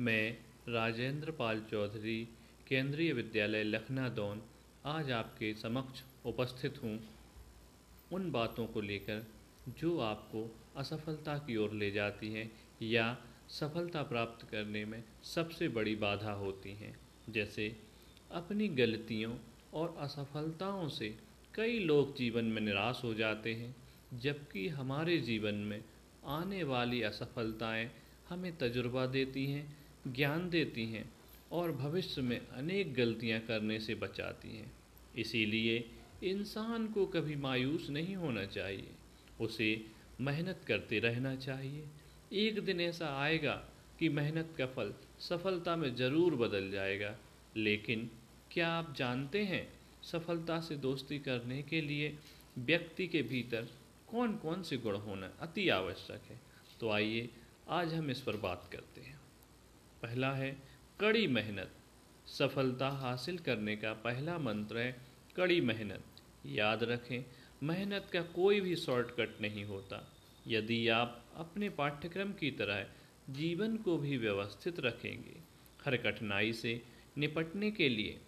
मैं राजेंद्र पाल चौधरी, केंद्रीय विद्यालय लखनादौन आज आपके समक्ष उपस्थित हूँ। उन बातों को लेकर जो आपको असफलता की ओर ले जाती हैं या सफलता प्राप्त करने में सबसे बड़ी बाधा होती हैं, जैसे अपनी गलतियों और असफलताओं से कई लोग जीवन में निराश हो जाते हैं, जबकि हमारे जीवन में आने वाली असफलताएँ हमें तजुर्बा देती हैं ज्ञान देती हैं और भविष्य में अनेक गलतियाँ करने से बचाती हैं। इसीलिए इंसान को कभी मायूस नहीं होना चाहिए। उसे मेहनत करते रहना चाहिए। एक दिन ऐसा आएगा कि मेहनत का फल सफलता में ज़रूर बदल जाएगा। लेकिन क्या आप जानते हैं सफलता से दोस्ती करने के लिए व्यक्ति के भीतर कौन कौन से गुण होना अति आवश्यक है? तो आइए आज हम इस पर बात करते हैं। पहला है कड़ी मेहनत। सफलता हासिल करने का पहला मंत्र है कड़ी मेहनत। याद रखें, मेहनत का कोई भी शॉर्टकट नहीं होता। यदि आप अपने पाठ्यक्रम की तरह जीवन को भी व्यवस्थित रखेंगे, हर कठिनाई से निपटने के लिए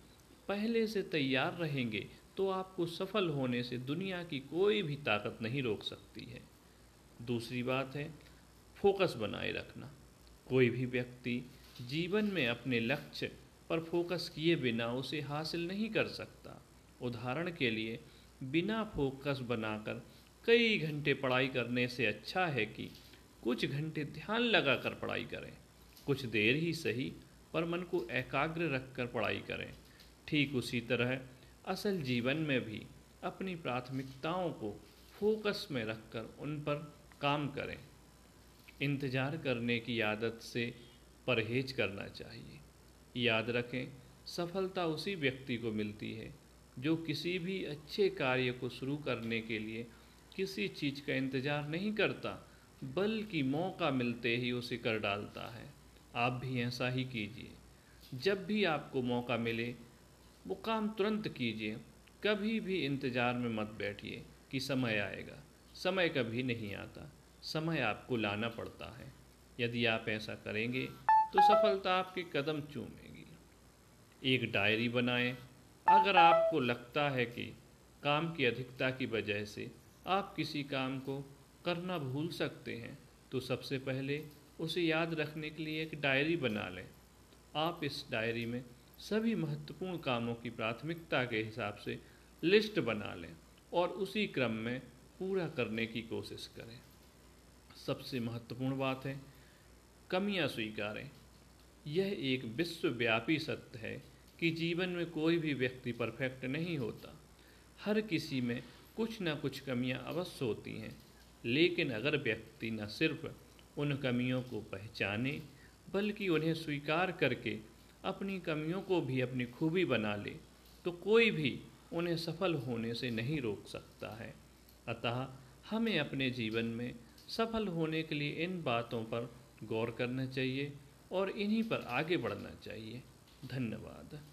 पहले से तैयार रहेंगे तो आपको सफल होने से दुनिया की कोई भी ताकत नहीं रोक सकती है। दूसरी बात है, फोकस बनाए रखना। कोई भी व्यक्ति जीवन में अपने लक्ष्य पर फोकस किए बिना उसे हासिल नहीं कर सकता। उदाहरण के लिए, बिना फोकस बनाकर कई घंटे पढ़ाई करने से अच्छा है कि कुछ घंटे ध्यान लगाकर पढ़ाई करें। कुछ देर ही सही पर मन को एकाग्र रखकर पढ़ाई करें। ठीक उसी तरह असल जीवन में भी अपनी प्राथमिकताओं को फोकस में रखकर उन पर काम करें। इंतज़ार करने की आदत से परहेज करना चाहिए। याद रखें, सफलता उसी व्यक्ति को मिलती है, जो किसी भी अच्छे कार्य को शुरू करने के लिए किसी चीज़ का इंतज़ार नहीं करता, बल्कि मौका मिलते ही उसे कर डालता है। आप भी ऐसा ही कीजिए। जब भी आपको मौका मिले वो काम तुरंत कीजिए। कभी भी इंतज़ार में मत बैठिए कि समय आएगा। समय कभी नहीं आता। समय आपको लाना पड़ता है। यदि आप ऐसा करेंगे तो सफलता आपके कदम चूमेगी। एक डायरी बनाएँ। अगर आपको लगता है कि काम की अधिकता की वजह से आप किसी काम को करना भूल सकते हैं तो सबसे पहले उसे याद रखने के लिए एक डायरी बना लें। आप इस डायरी में सभी महत्वपूर्ण कामों की प्राथमिकता के हिसाब से लिस्ट बना लें और उसी क्रम में पूरा करने की कोशिश करें। सबसे महत्वपूर्ण बात है, कमियाँ स्वीकारें। यह एक विश्वव्यापी सत्य है कि जीवन में कोई भी व्यक्ति परफेक्ट नहीं होता। हर किसी में कुछ ना कुछ कमियाँ अवश्य होती हैं, लेकिन अगर व्यक्ति न सिर्फ़ उन कमियों को पहचाने, बल्कि उन्हें स्वीकार करके अपनी कमियों को भी अपनी खूबी बना ले तो कोई भी उन्हें सफल होने से नहीं रोक सकता है। अतः हमें अपने जीवन में सफल होने के लिए इन बातों पर गौर करना चाहिए और इन्हीं पर आगे बढ़ना चाहिए। धन्यवाद।